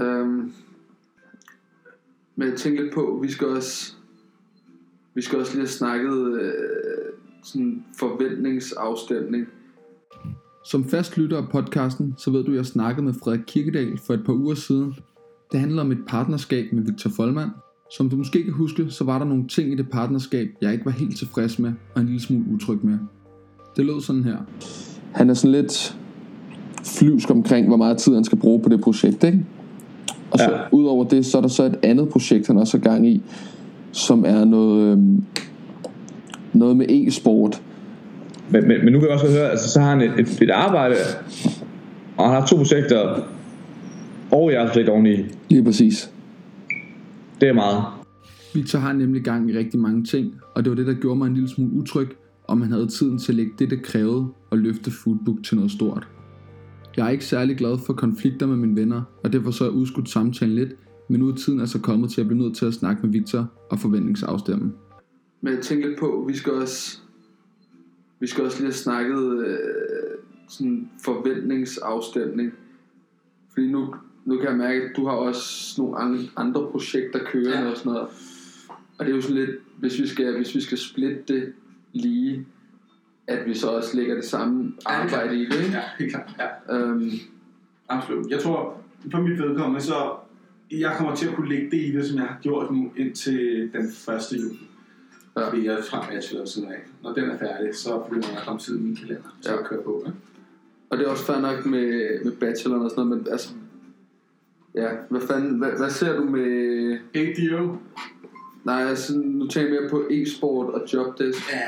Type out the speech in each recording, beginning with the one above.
Øhm, men jeg tænkte lidt på, vi skal også, vi skal også lige have snakket øh, sådan forventningsafstemning. Som fast lytter af podcasten, så ved du, at jeg snakkede med Frederik Kirkedal for et par uger siden. Det handler om et partnerskab med Victor Folman. Som du måske kan huske, så var der nogle ting i det partnerskab, jeg ikke var helt tilfreds med, og en lille smule utryg med. Det lød sådan her. Han er sådan lidt flyvsk omkring, hvor meget tid han skal bruge på det projekt, ikke? Og så Ja. udover det, så er der så et andet projekt, han også er gang i, som er noget, øhm, noget med e-sport. Men, men, men nu kan jeg også høre, altså så har han et, et, et arbejde, og han har to projekter, og jeres projekt oveni. Lige præcis. Det er meget. Victor har nemlig gang i rigtig mange ting, og det var det, der gjorde mig en lille smule utryg, om han havde tiden til at lægge det, det krævede, og løfte Foodbook til noget stort. Jeg er ikke særlig glad for konflikter med mine venner, og derfor så jeg udskudt samtalen lidt, men nu er tiden altså kommet til at blive nødt til at snakke med Victor og forventningsafstemme. Men jeg tænkte lidt på, vi skal også, vi skal også lige have snakket øh, sådan forventningsafstemning. Fordi nu, nu kan jeg mærke, at du har også nogle an- andre projekter kørende ja. og sådan noget. Og det er jo sådan lidt, hvis vi skal, hvis vi skal splitte det lige, at vi så også lægger det samme Ja, arbejde i det, ikke? Ja, helt klart. Ja, Øhm, absolut. Jeg tror, for mit vedkommende, så jeg kommer til at kunne lægge det i det, som jeg har gjort nu indtil den 1. juli. Ja. Ja. Fordi jeg er frem bachelor ved siden af. Når den er færdig, så begynder jeg at komme tid i min kalender. Så Ja. ja. jeg kører på. Ikke? og det er også fair nok med, med bacheloren og sådan noget, men altså, ja, hvad fanden, hvad, hvad ser du med, ADO. nej, altså, nu tænker jeg mere på e-sport og jobdesk. Ja,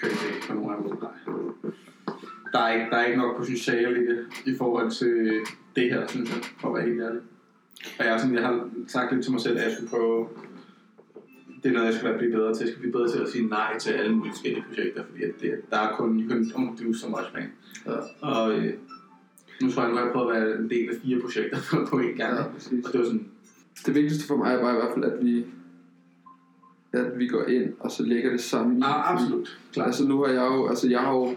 kører ikke på nogen af nej. Der er, ikke, der er ikke nok potentiale i det, i forhold til det her, synes jeg, for at være helt ærlig. Og jeg, er sådan, jeg har sagt lidt til mig selv, at jeg skulle prøve, det er noget, jeg skal blive bedre til. Jeg skal blive bedre til at sige nej til alle mulige forskellige projekter, fordi at det, der er kun, you can only do so much, man. Ja. Og øh, nu tror jeg, nu har jeg prøvet at være en del af fire projekter på en gang. Ja, og det var sådan, Det vigtigste for mig bare i hvert fald, at vi, at vi går ind og så lægger det samme i. ah, absolut, klart. Altså nu har jeg jo, altså jeg har jo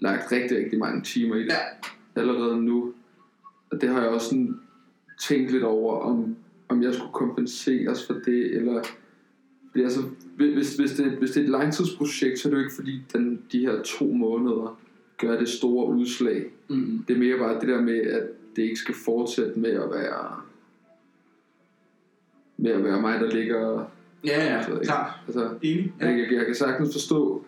lagt rigtig, rigtig mange timer i det. Ja. Allerede nu. Og det har jeg også sådan tænkt lidt over, om, om jeg skulle kompenseres for det, eller fordi altså, hvis, hvis, det, hvis det er et langtidsprojekt, så er det jo ikke fordi, den, de her to måneder gør det store udslag. Mm. Det er mere bare det der med, at det ikke skal fortsætte med at være med at være mig, der ligger Ja, ja, Så ikke- klart. altså, Enig. Ja. Ja. Jeg, jeg kan sagtens forstå,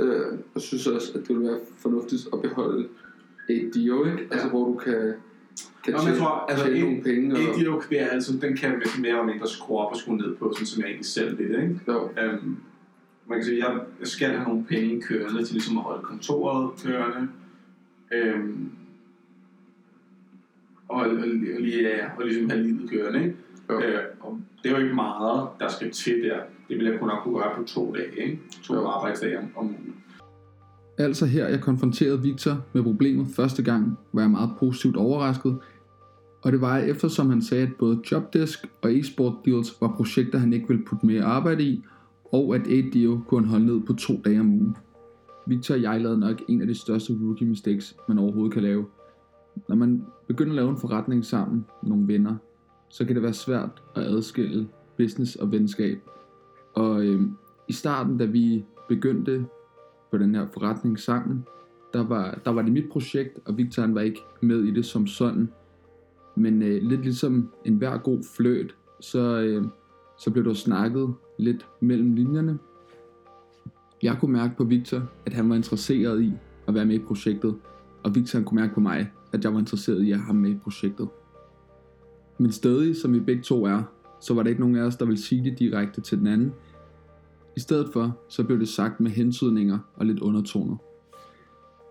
øh, og synes også, at det vil være fornuftigt at beholde et deal, ikke? Altså, hvor du kan, kan men jeg tror, altså, tjene en- nogle penge. Og, ADO kan være, altså, den kan være mere eller mindre skrue op og skrue ned på, sådan som jeg egentlig selv lidt, ikke? jo, Øhm, man kan sige, jeg jeg skal have nogle penge kørende til ligesom at holde kontoret kørende. Øhm, og, og, og, lige, ja, og ligesom have livet kørende, ikke? Jo. Øh, og det er jo ikke meget, der skal til der. Det vil jeg kunne nok kunne gøre på to dage, ikke? To arbejdsdage om, ugen. Altså her, jeg konfronterede Victor med problemet første gang, var jeg meget positivt overrasket. Og det var eftersom han sagde, at både Jobdesk og eSport Deals var projekter, han ikke ville putte mere arbejde i, og at ADO kunne han holde ned på to dage om ugen. Victor og jeg lavede nok en af de største rookie mistakes, man overhovedet kan lave. Når man begynder at lave en forretning sammen med nogle venner, så kan det være svært at adskille business og venskab. Og øh, i starten, da vi begyndte på den her forretning sammen, der var, der var det mit projekt, og Victor han var ikke med i det som sådan. Men øh, lidt ligesom en hver god fløt, så, øh, så blev der snakket lidt mellem linjerne. Jeg kunne mærke på Victor, at han var interesseret i at være med i projektet, og Victor han kunne mærke på mig, at jeg var interesseret i at have ham med i projektet. Men stadig, som vi begge to er, så var der ikke nogen af os, der ville sige det direkte til den anden. I stedet for, så blev det sagt med hentydninger og lidt undertoner.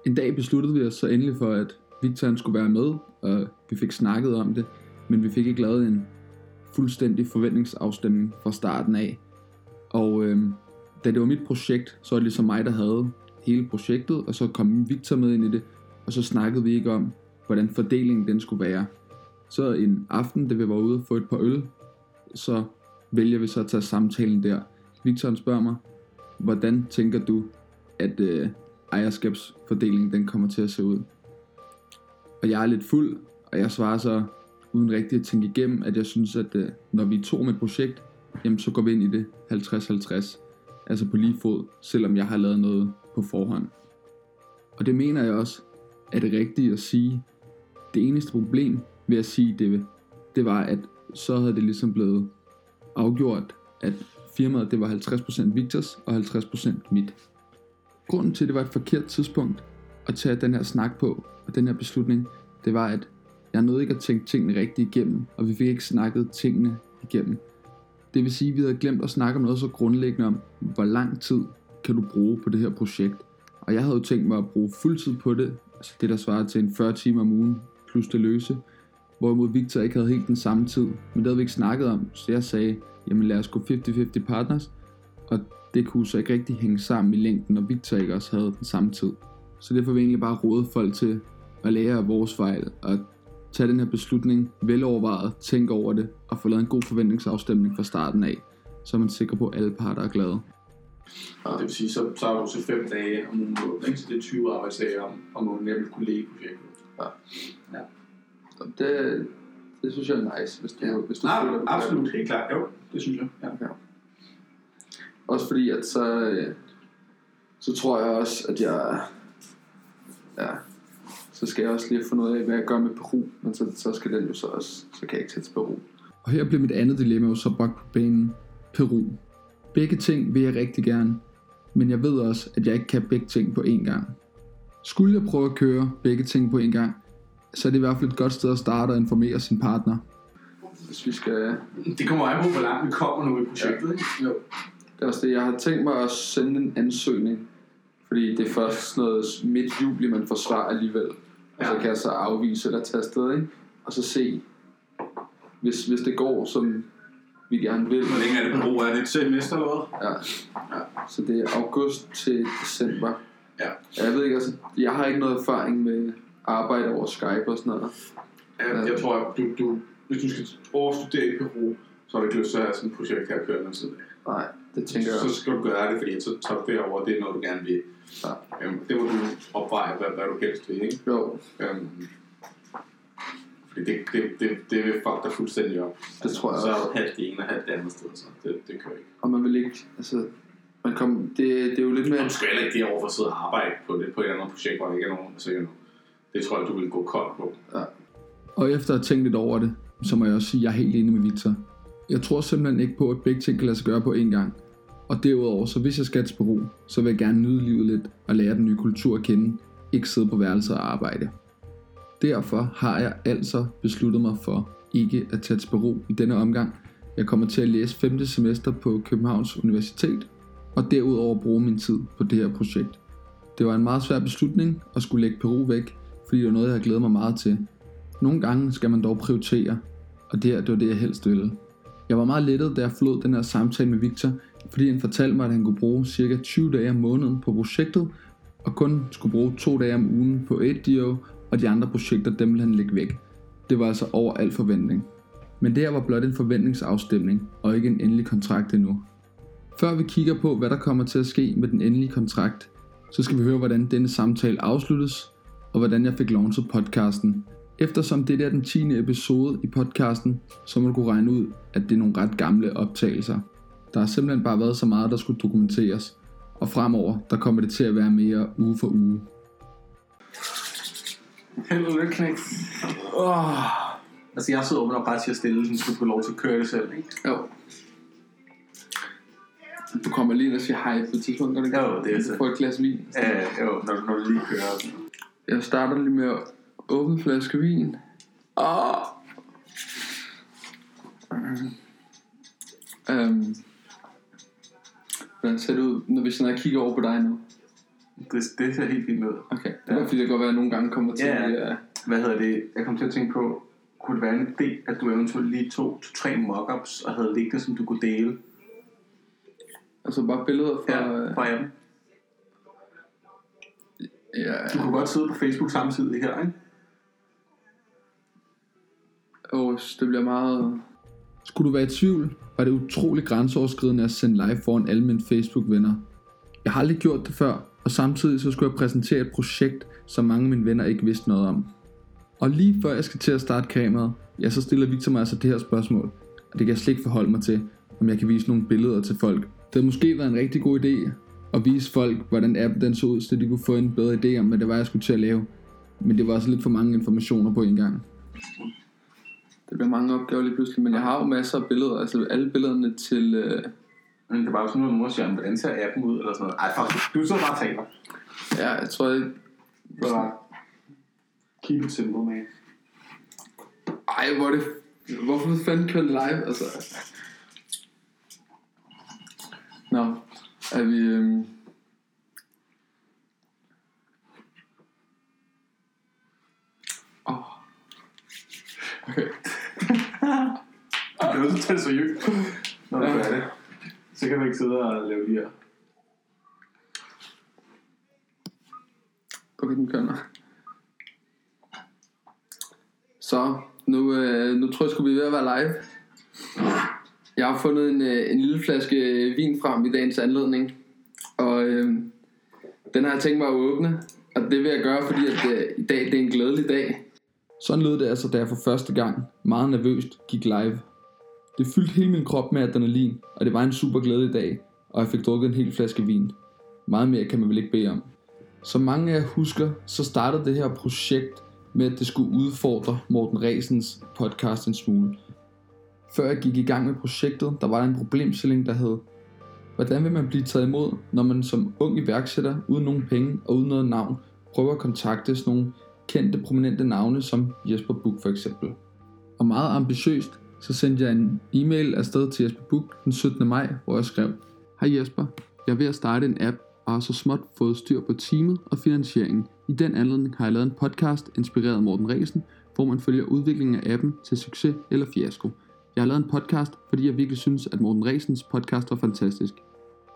En dag besluttede vi os så endelig for, at Victor han skulle være med, og vi fik snakket om det, men vi fik ikke lavet en fuldstændig forventningsafstemning fra starten af. Og øh, da det var mit projekt, så var det ligesom mig, der havde hele projektet, og så kom Victor med ind i det, og så snakkede vi ikke om, hvordan fordelingen den skulle være. Så en aften, da vi var ude og få et par øl, så vælger vi så at tage samtalen der. Victor spørger mig, hvordan tænker du, at øh, ejerskabsfordelingen den kommer til at se ud? Og jeg er lidt fuld, og jeg svarer så, uden rigtig at tænke igennem, at jeg synes, at øh, når vi er to med et projekt, jamen så går vi ind i det 50-50. Altså på lige fod, selvom jeg har lavet noget på forhånd. Og det mener jeg også er det rigtige at sige. Det eneste problem ved at sige det, det var, at så havde det ligesom blevet afgjort, at firmaet det var 50% Victors og 50% mit. Grunden til, at det var et forkert tidspunkt at tage den her snak på, og den her beslutning, det var, at jeg nåede ikke at tænke tingene rigtigt igennem, og vi fik ikke snakket tingene igennem. Det vil sige, at vi havde glemt at snakke om noget så grundlæggende om, hvor lang tid kan du bruge på det her projekt. Og jeg havde jo tænkt mig at bruge fuldtid på det, altså det der svarer til en 40 timer om ugen, plus det løse. Hvorimod Victor ikke havde helt den samme tid, men det havde vi ikke snakket om, så jeg sagde, jamen lad os gå 50-50 partners, og det kunne så ikke rigtig hænge sammen i længden, når Victor ikke også havde den samme tid. Så derfor vil jeg egentlig bare råde folk til at lære af vores fejl, og tage den her beslutning velovervejet, tænke over det, og få lavet en god forventningsafstemning fra starten af, så er man sikker på, at alle parter er glade. Ja. Det vil sige, så, så er du til 5 dage om ugen, så det er 20 arbejdsdage om, om ugen, jeg vil kunne lægge projektet. Ja. ja. Og det, det synes jeg er nice, hvis du, Ja. hvis du Ah, føler, absolut, helt klart. Jo, det synes jeg. Ja. Ja. Også fordi, at så, øh, så tror jeg også, at jeg, ja, så skal jeg også lige finde ud af, hvad jeg gør med Peru, men så, så skal den jo så også, så kan jeg ikke tage til Peru. Og her bliver mit andet dilemma jo så bragt på banen. Peru. Begge ting vil jeg rigtig gerne, men jeg ved også, at jeg ikke kan begge ting på én gang. Skulle jeg prøve at køre begge ting på én gang, så er det i hvert fald et godt sted at starte og informere sin partner. Hvis vi skal, Det kommer an på, hvor langt vi kommer nu i projektet. Ikke? Jo. det er også det, jeg har tænkt mig at sende en ansøgning, fordi det er først sådan noget midt juli, man får svar alligevel. Og så Ja. kan jeg så afvise eller tage afsted, ikke? Og så se, hvis, hvis det går, som vi gerne vil. Hvor længe er det på ro? Er det et semester eller hvad? Ja. Så det er august til december. Ja. Jeg ved ikke, altså, jeg har ikke noget erfaring med arbejde over Skype og sådan noget. Ja, jeg tror, at du, du, hvis du skal overstudere i Peru, så har du ikke lyst til at have sådan et projekt her kørende ved siden af. Nej, det tænker jeg Så skal du gøre det, fordi så tager du derover, det er noget, du gerne vil. Ja. Øhm, det må du opveje, hvad, hvad du helst vil, ikke? Jo, Øhm, fordi det, det, det, det vil folk der fuldstændig op. Det tror jeg Så er du halvt det ene og halvt det andet sted, så det, det kører ikke. og man vil ikke, altså, man kom, det, det er jo lidt mere, Du skal heller ikke derovre for at sidde og arbejde på det på et andet projekt, hvor der ikke er nogen, altså, you know, det tror jeg, du vil gå kold på. Og efter at have tænkt lidt over det, så må jeg også sige, at jeg er helt enig med Victor. Jeg tror simpelthen ikke på, at begge ting kan lade sig gøre på én gang. Og derudover, så hvis jeg skal til Peru, så vil jeg gerne nyde livet lidt og lære den nye kultur at kende. Ikke sidde på værelset og arbejde. Derfor har jeg altså besluttet mig for ikke at tage til Peru i denne omgang. Jeg kommer til at læse 5. semester på Københavns Universitet, og derudover bruge min tid på det her projekt. Det var en meget svær beslutning at skulle lægge Peru væk, fordi det var noget, jeg havde glædet mig meget til. Nogle gange skal man dog prioritere, og det her det var det, jeg helst ville. Jeg var meget lettet, da jeg flod den her samtale med Victor, fordi han fortalte mig, at han kunne bruge cirka 20 dage om måneden på projektet, og kun skulle bruge to dage om ugen på 8DO, og de andre projekter, dem ville han lægge væk. Det var altså over al forventning. Men det her var blot en forventningsafstemning, og ikke en endelig kontrakt endnu. Før vi kigger på, hvad der kommer til at ske med den endelige kontrakt, så skal vi høre, hvordan denne samtale afsluttes, og hvordan jeg fik launchet podcasten. Eftersom det er den 10. episode i podcasten, så må du kunne regne ud, at det er nogle ret gamle optagelser. Der har simpelthen bare været så meget, der skulle dokumenteres, og fremover, der kommer det til at være mere uge for uge. Held og lykke. Oh. Altså, jeg sidder åbent og bare til at stille, så du får lov til at køre det selv, ikke? jo. Du kommer lige ind og siger hej på et tidspunkt, kan du ikke? Jo, det er så. Få et glas vin. Ja, jo, når, når du lige kører. Jeg starter lige med at åbne en flaske vin. Ah. Um, hvordan ser det ud, når vi sådan her kigger over på dig nu? Det, det ser helt fint ud. Okay, det er fordi, det kan godt være, at jeg nogle gange kommer til Ja. ja. Hvad hedder det? Jeg kom til at tænke på, kunne det være en idé, at du eventuelt lige tog to-tre mockups og havde liggende, som du kunne dele? Altså bare billeder fra... Ja, Ja, fra jer. Ja, Du kunne godt sidde på Facebook samtidig her, ikke? oh, det bliver meget... Skulle du være i tvivl, var det utrolig grænseoverskridende at sende live foran alle mine Facebook-venner. Jeg har aldrig gjort det før, og samtidig så skulle jeg præsentere et projekt, som mange af mine venner ikke vidste noget om. Og lige før jeg skal til at starte kameraet, ja, så stiller Victor mig altså det her spørgsmål, og det kan jeg slet ikke forholde mig til, om jeg kan vise nogle billeder til folk. Det havde måske været en rigtig god idé at vise folk, hvordan appen den så ud, så de kunne få en bedre idé om, hvad det var, jeg skulle til at lave. Men det var også lidt for mange informationer på en gang. Det bliver mange opgaver lige pludselig, men jeg har jo masser af billeder, altså alle billederne til... Øh, Men det er bare sådan noget, siger, hvordan ser appen ud, eller sådan noget. Ej, fuck, du sidder bare og taler. ja, jeg tror ikke... Det bare... Keep it simple, man. Ej, hvor det... Hvorfor fanden kører live, altså? Nå, er vi... Øhm... Åh. Okay. Du er tage det seriøst. Når du er det. Så kan du ikke sidde og lave de her. Okay, den kører. Så, nu, øh, nu tror jeg sgu, vi ved at være live. Jeg har fundet en, øh, en lille flaske øh, vin frem i dagens anledning. Og øh, den har jeg tænkt mig at åbne. Og det vil jeg gøre, fordi at, øh, i dag det er en glædelig dag. Sådan lød det altså, da jeg for første gang, meget nervøst, gik live. Det fyldte hele min krop med adrenalin, og det var en super glædelig dag, og jeg fik drukket en hel flaske vin. Meget mere kan man vel ikke bede om. Som mange af jer husker, så startede det her projekt med, at det skulle udfordre Morten Resens podcast en smule. Før jeg gik i gang med projektet, der var der en problemstilling, der hed, hvordan vil man blive taget imod, når man som ung iværksætter, uden nogen penge og uden noget navn, prøver at kontakte sådan nogle kendte prominente navne som Jesper Buch for eksempel. Og meget ambitiøst, så sendte jeg en e-mail afsted til Jesper Buch den 17. maj, hvor jeg skrev, Hej Jesper, jeg er ved at starte en app, og har så småt fået styr på teamet og finansieringen. I den anledning har jeg lavet en podcast inspireret af Morten Resen, hvor man følger udviklingen af appen til succes eller fiasko. Jeg har lavet en podcast, fordi jeg virkelig synes, at Morten Resens podcast var fantastisk.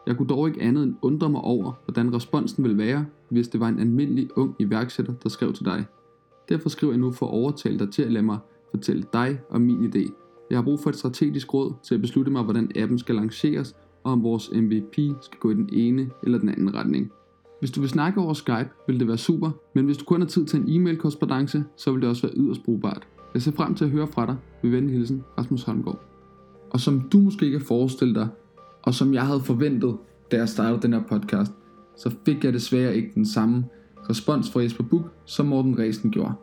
Jeg kunne dog ikke andet end undre mig over, hvordan responsen ville være, hvis det var en almindelig ung iværksætter, der skrev til dig. Derfor skriver jeg nu for at overtale dig til at lade mig fortælle dig om min idé. Jeg har brug for et strategisk råd til at beslutte mig, hvordan appen skal lanceres, og om vores MVP skal gå i den ene eller den anden retning. Hvis du vil snakke over Skype, vil det være super, men hvis du kun har tid til en e-mail korrespondance, så vil det også være yderst brugbart. Jeg ser frem til at høre fra dig. Med venlig hilsen, Rasmus Holmgaard. Og som du måske ikke kan forestille dig, og som jeg havde forventet, da jeg startede den her podcast, så fik jeg desværre ikke den samme respons fra Jesper Buk, som Morten Resen gjorde.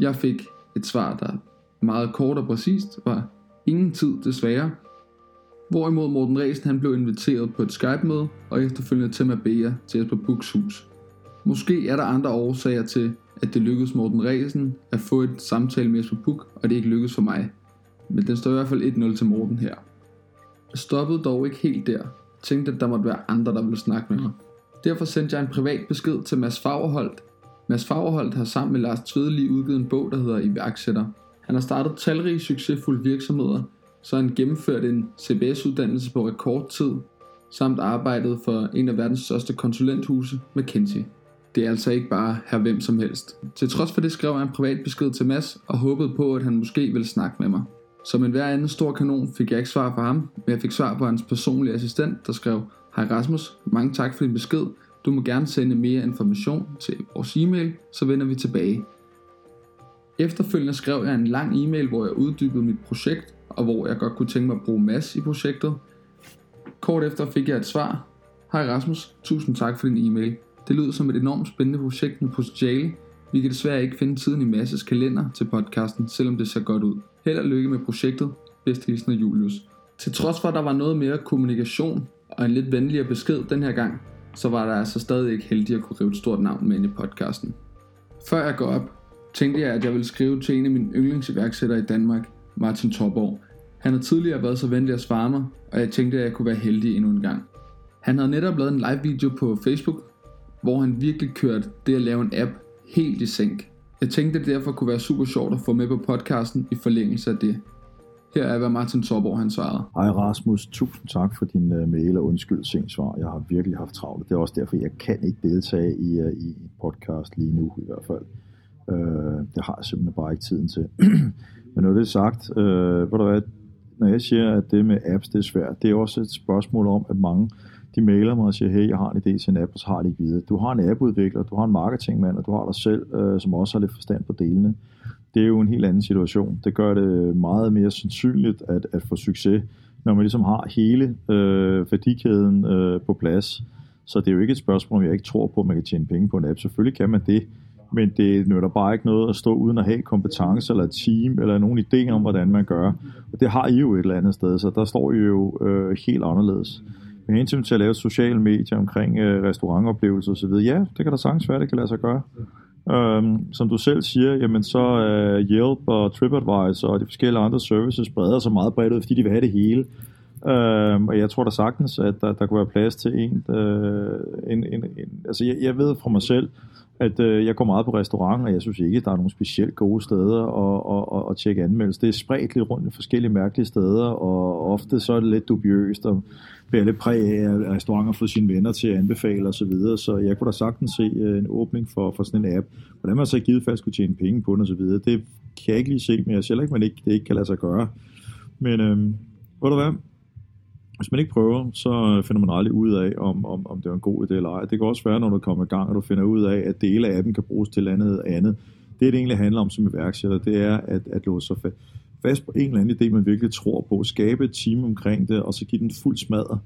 Jeg fik et svar, der meget kort og præcist var ingen tid desværre, Hvorimod Morten Resen han blev inviteret på et Skype-møde og efterfølgende til Mabea til Jesper Buks hus. Måske er der andre årsager til, at det lykkedes Morten Resen at få et samtale med Jesper Buch, og det ikke lykkedes for mig. Men den står i hvert fald 1-0 til Morten her. Jeg stoppede dog ikke helt der. Tænkte, at der måtte være andre, der ville snakke med mig. Derfor sendte jeg en privat besked til Mads Fagerholt. Mads Fagerholt har sammen med Lars Tvedelig udgivet en bog, der hedder Iværksætter. Han har startet talrige succesfulde virksomheder, så han gennemførte en CBS-uddannelse på rekordtid, samt arbejdet for en af verdens største konsulenthuse, McKinsey. Det er altså ikke bare her hvem som helst. Til trods for det skrev jeg en privat besked til Mads og håbede på, at han måske ville snakke med mig. Som en hver anden stor kanon fik jeg ikke svar fra ham, men jeg fik svar på hans personlige assistent, der skrev, Hej Rasmus, mange tak for din besked. Du må gerne sende mere information til vores e-mail, så vender vi tilbage. Efterfølgende skrev jeg en lang e-mail, hvor jeg uddybede mit projekt, og hvor jeg godt kunne tænke mig at bruge Mads i projektet. Kort efter fik jeg et svar. Hej Rasmus, tusind tak for din e-mail. Det lyder som et enormt spændende projekt med potentiale. Vi kan desværre ikke finde tiden i Masses kalender til podcasten, selvom det ser godt ud. Held og lykke med projektet. Bedst hilsen af Julius. Til trods for, at der var noget mere kommunikation og en lidt venligere besked den her gang, så var der altså stadig ikke heldig at kunne rive et stort navn med ind i podcasten. Før jeg går op, tænkte jeg, at jeg ville skrive til en af mine yndlingsiværksættere i Danmark, Martin Torborg. Han har tidligere været så venlig at svare mig, og jeg tænkte, at jeg kunne være heldig endnu en gang. Han havde netop lavet en live video på Facebook, hvor han virkelig kørte det at lave en app helt i sænk. Jeg tænkte, det derfor kunne være super sjovt at få med på podcasten i forlængelse af det. Her er, hvad Martin Torborg han svarede. Hej Rasmus, tusind tak for din uh, mail og undskyld sent svar. Jeg har virkelig haft travlt. Det er også derfor, jeg kan ikke deltage i, uh, i podcast lige nu i hvert fald. Uh, det har jeg simpelthen bare ikke tiden til. Men når det er sagt, uh, ved du hvad, når jeg siger, at det med apps det er svært, det er også et spørgsmål om, at mange de mailer mig og siger, hey, jeg har en idé til en app, og så har de ikke videre. Du har en appudvikler, du har en marketingmand, og du har dig selv, øh, som også har lidt forstand på delene. det er jo en helt anden situation. Det gør det meget mere sandsynligt at, at få succes, når man ligesom har hele øh, værdikæden øh, på plads. Så det er jo ikke et spørgsmål, om jeg ikke tror på, at man kan tjene penge på en app. Selvfølgelig kan man det, men det nytter bare ikke noget at stå uden at have kompetence eller et team eller nogen idé om, hvordan man gør. Og det har I jo et eller andet sted, så der står I jo øh, helt anderledes. Med hensyn til at lave sociale medier omkring øh, restaurantoplevelser osv., ja, det kan der sagtens være, det kan lade sig gøre. Um, som du selv siger, jamen så øh, Yelp og TripAdvisor og de forskellige andre services breder sig meget bredt ud, fordi de vil have det hele. Øh, og jeg tror da sagtens, at der, der kunne være plads til en, øh, en, en, en altså jeg, jeg ved fra mig selv, at øh, jeg går meget på restaurant, og jeg synes ikke, at der er nogle specielt gode steder at, at, at, at tjekke anmeldelser. Det er spredt lidt rundt i forskellige mærkelige steder, og ofte så er det lidt dubiøst, og bliver lidt præg af, at restauranter får sine venner til at anbefale osv., så, videre. så jeg kunne da sagtens se øh, en åbning for, for sådan en app. Hvordan man så i givet fald skulle tjene penge på den osv., det kan jeg ikke lige se, men jeg siger ikke, man ikke, det ikke kan lade sig gøre. Men øh, ved du hvad? Hvis man ikke prøver, så finder man aldrig ud af, om, om, om det er en god idé eller ej. Det kan også være, når du kommer i gang, og du finder ud af, at dele af dem kan bruges til andet andet. Det, det egentlig handler om som iværksætter, det er at, at låse sig fast på en eller anden idé, man virkelig tror på. Skabe et team omkring det, og så give den fuld smadret.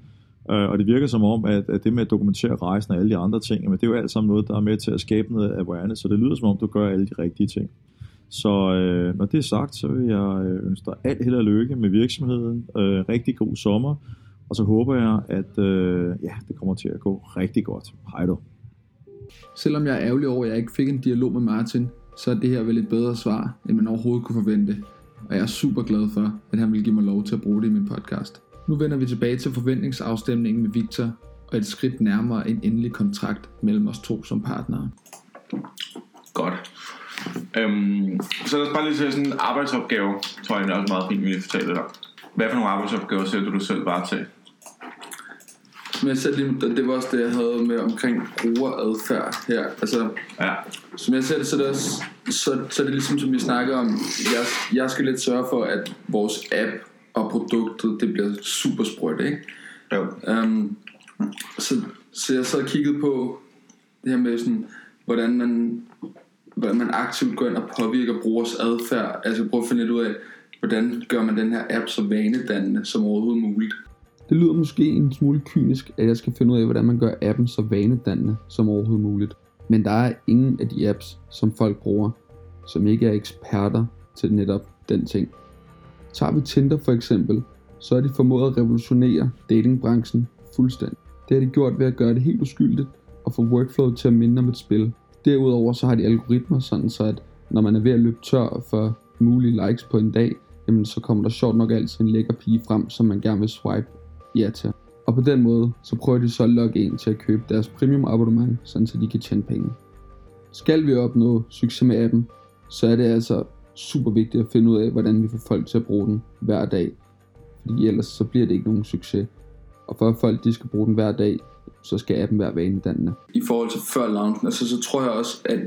Øh, og det virker som om, at, at det med at dokumentere rejsen og alle de andre ting, men det er jo alt sammen noget, der er med til at skabe noget awareness, så det lyder som om, du gør alle de rigtige ting. Så øh, når det er sagt, så vil jeg ønske dig alt held og lykke med virksomheden. Øh, rigtig god sommer. Og så håber jeg, at øh, ja, det kommer til at gå rigtig godt. Hej du. Selvom jeg er ærgerlig over, at jeg ikke fik en dialog med Martin, så er det her vel et bedre svar, end man overhovedet kunne forvente. Og jeg er super glad for, at han vil give mig lov til at bruge det i min podcast. Nu vender vi tilbage til forventningsafstemningen med Victor, og et skridt nærmere en endelig kontrakt mellem os to som partnere. Godt. Øhm, så lad os bare lige se sådan en arbejdsopgave, tror jeg er også meget fint, vi lige fortælle om. Hvad for nogle arbejdsopgaver ser du du selv bare til? Som jeg selv lige, det var også det, jeg havde med omkring brugeradfærd her. Altså, Ja. som jeg ser det, så er det, også, så, så er det ligesom, som vi snakker om, jeg, jeg skal lidt sørge for, at vores app og produktet, det bliver super sprødt, ikke? Jo. Um, så, så jeg så og kiggede på det her med sådan, hvordan man, man aktivt går ind og påvirker brugers adfærd. Altså prøve at finde lidt ud af, hvordan gør man den her app så vanedannende som overhovedet muligt. Det lyder måske en smule kynisk, at jeg skal finde ud af, hvordan man gør appen så vanedannende som overhovedet muligt. Men der er ingen af de apps, som folk bruger, som ikke er eksperter til netop den ting. Tager vi Tinder for eksempel, så er de formået at revolutionere datingbranchen fuldstændig. Det har de gjort ved at gøre det helt uskyldigt og få workflow til at minde om et spil. Derudover så har de algoritmer sådan så at når man er ved at løbe tør for mulige likes på en dag, jamen så kommer der sjovt nok altid en lækker pige frem, som man gerne vil swipe ja til. Og på den måde, så prøver de så at lokke en til at købe deres premium abonnement, sådan så de kan tjene penge. Skal vi opnå succes med appen, så er det altså super vigtigt at finde ud af, hvordan vi får folk til at bruge den hver dag. Fordi ellers så bliver det ikke nogen succes. Og for at folk de skal bruge den hver dag, så skal appen være vanedannende. I forhold til før launchen, altså så tror jeg også, at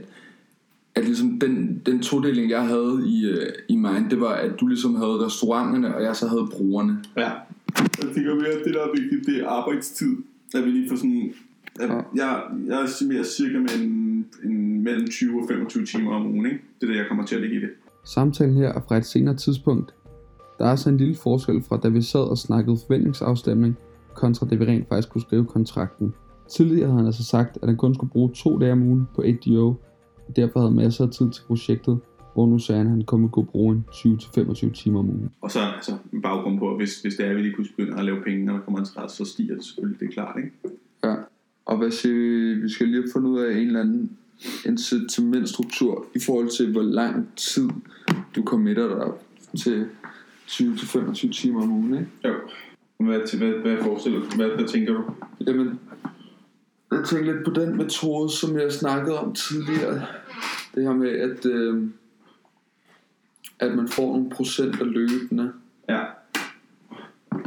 at ligesom den, den todeling, jeg havde i, øh, i mind, det var, at du ligesom havde restauranterne, og jeg så havde brugerne. Ja. Jeg tænker mere, at det der er vigtigt, det er arbejdstid. At vi lige får sådan... At Ja. jeg, jeg estimerer cirka med en, en, mellem 20 og 25 timer om ugen, ikke? Det er det, jeg kommer til at lægge i det. Samtalen her er fra et senere tidspunkt. Der er altså en lille forskel fra da vi sad og snakkede forventningsafstemning, kontra da vi rent faktisk kunne skrive kontrakten. Tidligere havde han altså sagt, at han kun skulle bruge to dage om ugen på ADO, og derfor havde masser af tid til projektet, hvor nu sagde han, at han kun ville kunne bruge en 20-25 timer om ugen. Og så altså, med baggrund på, at hvis, hvis det er, at vi lige pludselig begynder at lave penge, når der kommer interesse, så stiger det selvfølgelig, det er klart, ikke? Ja. Og hvad siger vi? Vi skal lige have fundet ud af en eller anden incitamentstruktur i forhold til, hvor lang tid du committer dig til 20-25 timer om ugen, ikke? Jo. Hvad, hvad, hvad forestiller du? Hvad, hvad tænker du? Jamen, jeg tænker lidt på den metode, som jeg snakkede om tidligere. Det her med, at, øh, at man får nogle procenter løbende, Ja.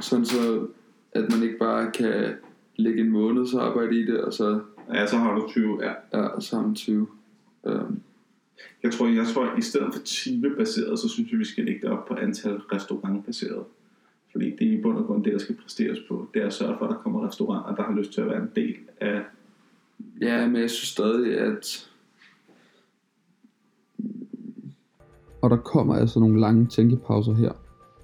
sådan så at man ikke bare kan lægge en måneds arbejde i det, og så, Ja, så har du 20. Ja. ja, og så har man 20. Um, Jeg tror, jeg tror, at i stedet for timebaseret, så synes jeg, vi skal lægge det op på antal restaurantbaseret. Fordi det er i bund og grund det, der skal præsteres på. Det er at sørge for, at der kommer restauranter, der har lyst til at være en del af... ja, men jeg synes stadig, at Og der kommer altså nogle lange tænkepauser her.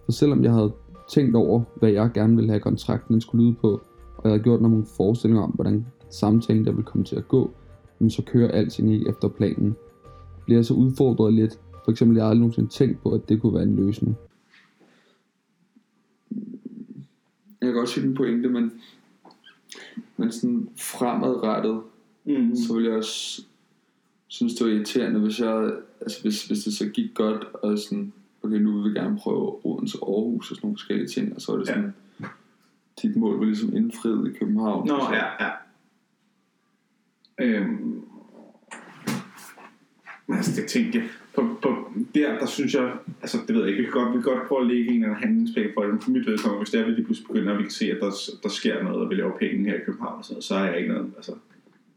For selvom jeg havde tænkt over, hvad jeg gerne ville have kontrakten den skulle lyde på, og jeg havde gjort nogle forestillinger om, hvordan samtalen der ville komme til at gå, men så kører alting ikke efter planen. Bliver jeg så udfordret lidt. For eksempel, jeg har aldrig nogensinde tænkt på, at det kunne være en løsning. Jeg kan godt se den pointe, men, men sådan fremadrettet, Mm. så ville jeg også synes, det var irriterende, hvis jeg, altså hvis, hvis det så gik godt, og sådan, okay, nu vil vi gerne prøve Odense Aarhus og sådan nogle forskellige ting, og så var det sådan, ja. dit mål var ligesom indfriet i København. Nå, og så, ja, ja. Øhm, altså, det tænkte jeg. På, på, der, der synes jeg, altså det ved jeg ikke, vi kan godt, vi kan godt prøve at lægge en eller anden handlingsplan for det, men for mit vedkommende, hvis det er, at vi lige pludselig begynder, at vi kan se, at der, der sker noget, og vi laver penge her i København, og sådan noget, så er jeg ikke noget, altså,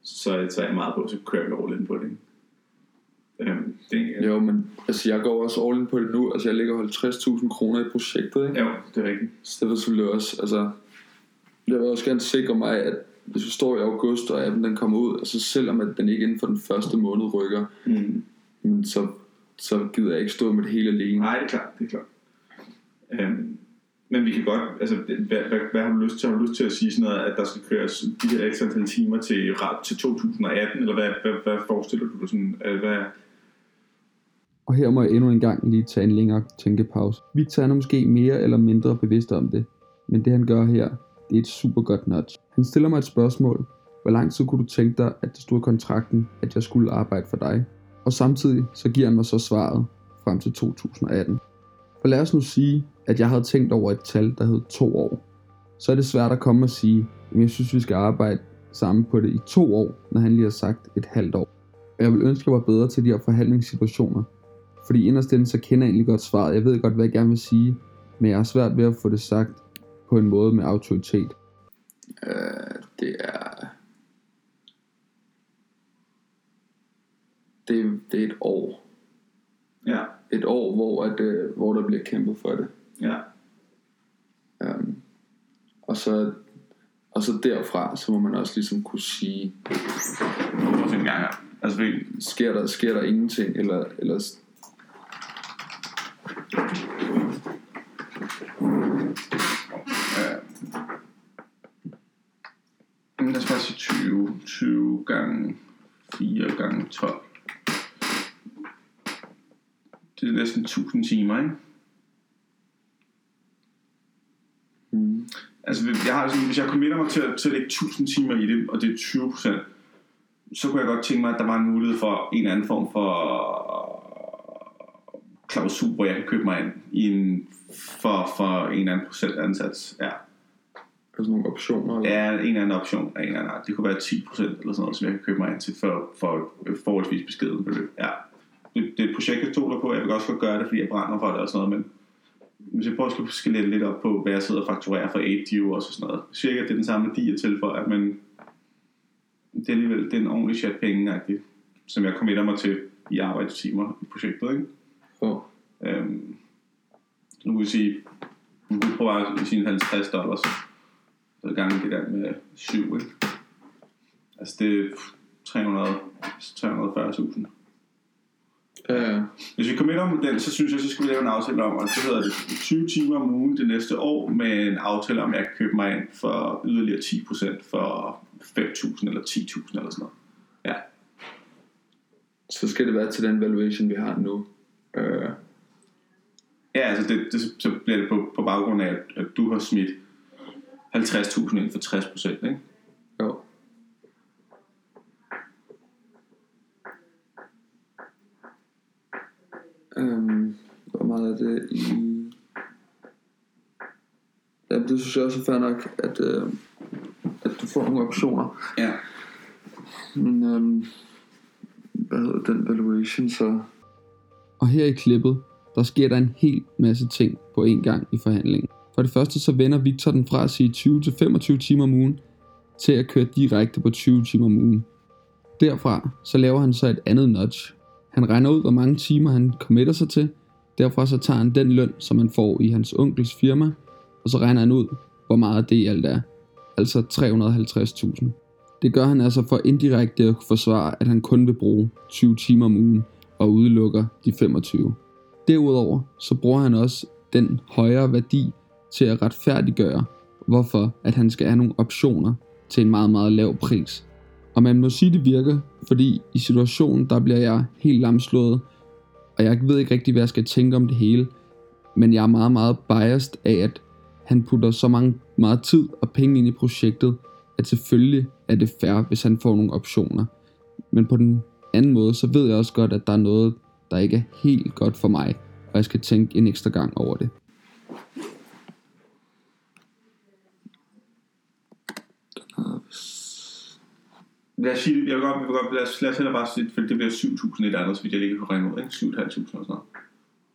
så, så er jeg meget på, så kører vi all in på det. ikke? Øhm, det er, Jo, men altså, jeg går også all in på det nu. Altså, jeg lægger 50.000 kroner i projektet, ikke? jo, det er rigtigt. Så det vil selvfølgelig også, altså, jeg vil også gerne sikre mig, at hvis vi står i august, og appen den kommer ud, altså selvom at den ikke inden for den første måned rykker, Mm. så, så gider jeg ikke stå med det hele alene. Nej, det er klart, det er klart. Øhm, men vi kan godt, altså, hvad, hvad, hvad har du lyst til? Har du lyst til at sige sådan noget, at der skal køres de her ekstra antal timer til, til 2018, eller hvad, hvad, hvad forestiller du dig sådan, øh, hvad, Og her må jeg endnu en gang lige tage en længere tænkepause. Victor han er måske mere eller mindre bevidst om det, men det han gør her, det er et super godt nudge. Han stiller mig et spørgsmål. Hvor lang tid kunne du tænke dig, at det stod i kontrakten, at jeg skulle arbejde for dig? Og samtidig så giver han mig så svaret frem til 2018. For lad os nu sige, at jeg havde tænkt over et tal, der hed to år. Så er det svært at komme og sige, at jeg synes, vi skal arbejde sammen på det i to år, når han lige har sagt et halvt år. Og jeg vil ønske, at jeg var bedre til de her forhandlingssituationer, fordi inderst inde, så kender jeg egentlig godt svaret. Jeg ved godt, hvad jeg gerne vil sige, men jeg har svært ved at få det sagt på en måde med autoritet. Øh, det er... Det, det er et år. ja, Et år, hvor, at, øh, hvor der bliver kæmpet for det. ja, Um, og så og så derfra, så må man også ligesom kunne sige, at en gang. Altså, fordi, sker der, sker der ingenting, eller, eller men lad os bare sige 20, 20 gange 4 gange 12. Det er næsten 1000 timer, ikke? mm, Altså, hvis- jeg har sådan, hvis jeg committer mig til, at- til at lægge 1000 timer i det, og det er 20 procent, så kunne jeg godt tænke mig, at der var en mulighed for en eller anden form for klausul, hvor jeg kan købe mig ind i en, for, for en eller anden procent ansats. Ja. altså nogle optioner. Eller? Ja, en eller anden option af en eller anden art. Det kunne være 10% eller sådan noget, som jeg kan købe mig ind til for, for forholdsvis beskeden beløb. Ja. Det, det er et projekt, jeg stoler på. Jeg vil også godt gøre det, fordi jeg brænder for det og sådan noget, men hvis jeg prøver at skalere lidt op på, hvad jeg sidder og fakturerer for 8 og sådan noget. Cirka det er den samme værdi, jeg tilføjer, men det er alligevel det er en ordentlig chat penge som jeg committer mig til i arbejdstimer i projektet. Ikke? Jo. Øhm, nu kan vi sige, nu kan vi prøve at sige 50 dollars, så gange det der med 7, ikke? Altså det er 300, 340.000. Ja, Hvis vi committer om den, så synes jeg, så skal vi lave en aftale om, at det hedder det 20 timer om ugen det næste år, med en aftale om, at jeg kan købe mig ind for yderligere 10% for 5.000 eller 10.000 eller sådan noget. Ja, så skal det være til den valuation, vi har nu. Øh, ja altså det, det, så bliver det på, på baggrund af, at, at du har smidt 50.000 ind for 60%, ikke? jo. Øhm, hvor meget er det i... Ja, det synes jeg også er fair nok, at, øh, at du får nogle optioner. Ja. Men øhm, hvad hedder den valuation så? Og her i klippet, der sker der en hel masse ting på en gang i forhandlingen. For det første så vender Victor den fra at sige 20-25 timer om ugen, til at køre direkte på 20 timer om ugen. Derfra så laver han så et andet nudge. Han regner ud, hvor mange timer han committer sig til. Derfra så tager han den løn, som han får i hans onkels firma, og så regner han ud, hvor meget det i alt er. Altså 350.000. Det gør han altså for indirekte at forsvare, at han kun vil bruge 20 timer om ugen og udelukker de 25. Derudover så bruger han også den højere værdi til at retfærdiggøre, hvorfor at han skal have nogle optioner til en meget, meget lav pris. Og man må sige, det virker, fordi i situationen, der bliver jeg helt lamslået, og jeg ved ikke rigtig, hvad jeg skal tænke om det hele, men jeg er meget, meget biased af, at han putter så mange, meget tid og penge ind i projektet, at selvfølgelig er det fair, hvis han får nogle optioner. Men på den anden måde, så ved jeg også godt, at der er noget, der ikke er helt godt for mig, og jeg skal tænke en ekstra gang over det. Lad os sige, jeg vil godt, jeg vil godt lad os, lad os heller bare sige, for det bliver 7.000 et andet, så vidt jeg lige kan regne ud, ikke? 7.500 og sådan noget.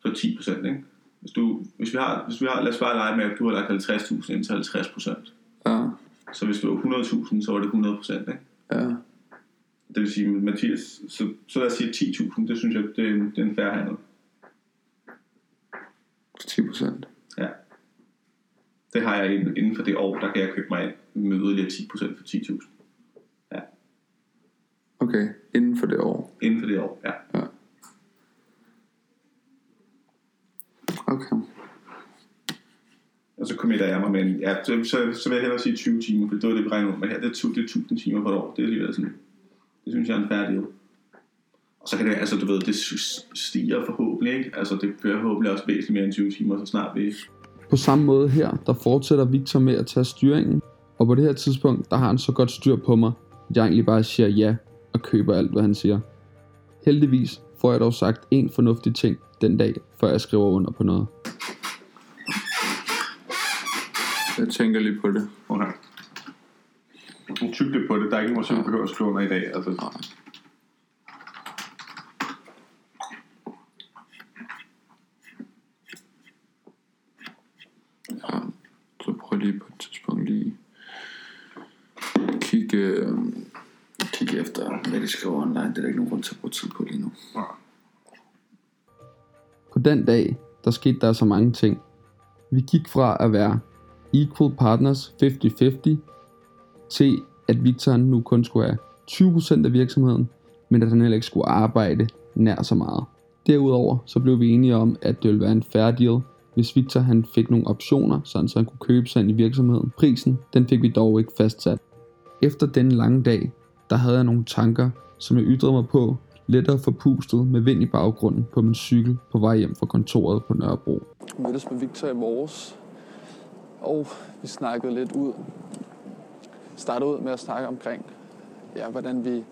Så 10 procent, ikke? Hvis, du, hvis, vi har, hvis vi har, lad os bare lege med, at du har lagt 50.000 ind til 50 procent. Ja, Så hvis du var 100.000, så var det 100 procent, ikke? ja. Det vil sige, Mathias, så, så lad os sige 10.000, det synes jeg, det er en, det er en færre handel. 10 procent. Ja. Det har jeg inden for det år, der kan jeg købe mig med yderligere 10 procent for 10.000. Okay, inden for det år. Inden for det år, ja. Okay. Og så committer jeg mig med en, ja, så, så, så vil jeg hellere sige 20 timer, for det var det, vi regnede ud med her. Det er, tu- det er 1000 timer på et år. Det er alligevel sådan, det synes jeg er en færdig. Og så kan det, altså du ved, det stiger forhåbentlig, ikke? Altså det bliver forhåbentlig også væsentligt mere end 20 timer, så snart vi... På samme måde her, der fortsætter Victor med at tage styringen, og på det her tidspunkt, der har han så godt styr på mig, at jeg egentlig bare siger ja og køber alt, hvad han siger. Heldigvis får jeg dog sagt en fornuftig ting den dag, før jeg skriver under på noget. Jeg tænker lige på det. Okay. Tyk lidt på det. Der er ikke nogen, som behøver at skrive under i dag. Altså, Ja, så prøv lige på et tidspunkt lige kigge, øh, kigge efter, hvad de skriver online. Det er der ikke nogen grund til at bruge tid på lige nu. På den dag, der skete der så mange ting. Vi gik fra at være equal partners 50-50 til at Victor nu kun skulle have 20% af virksomheden, men at han heller ikke skulle arbejde nær så meget. Derudover så blev vi enige om, at det ville være en fair deal, hvis Victor han fik nogle optioner, sådan så han kunne købe sig ind i virksomheden. Prisen, den fik vi dog ikke fastsat. Efter den lange dag, der havde jeg nogle tanker, som jeg ytrede mig på, lettere forpustet med vind i baggrunden på min cykel på vej hjem fra kontoret på Nørrebro. Jeg mødtes med Victor i morges, og vi snakkede lidt ud. Startede ud med at snakke omkring, ja, hvordan vi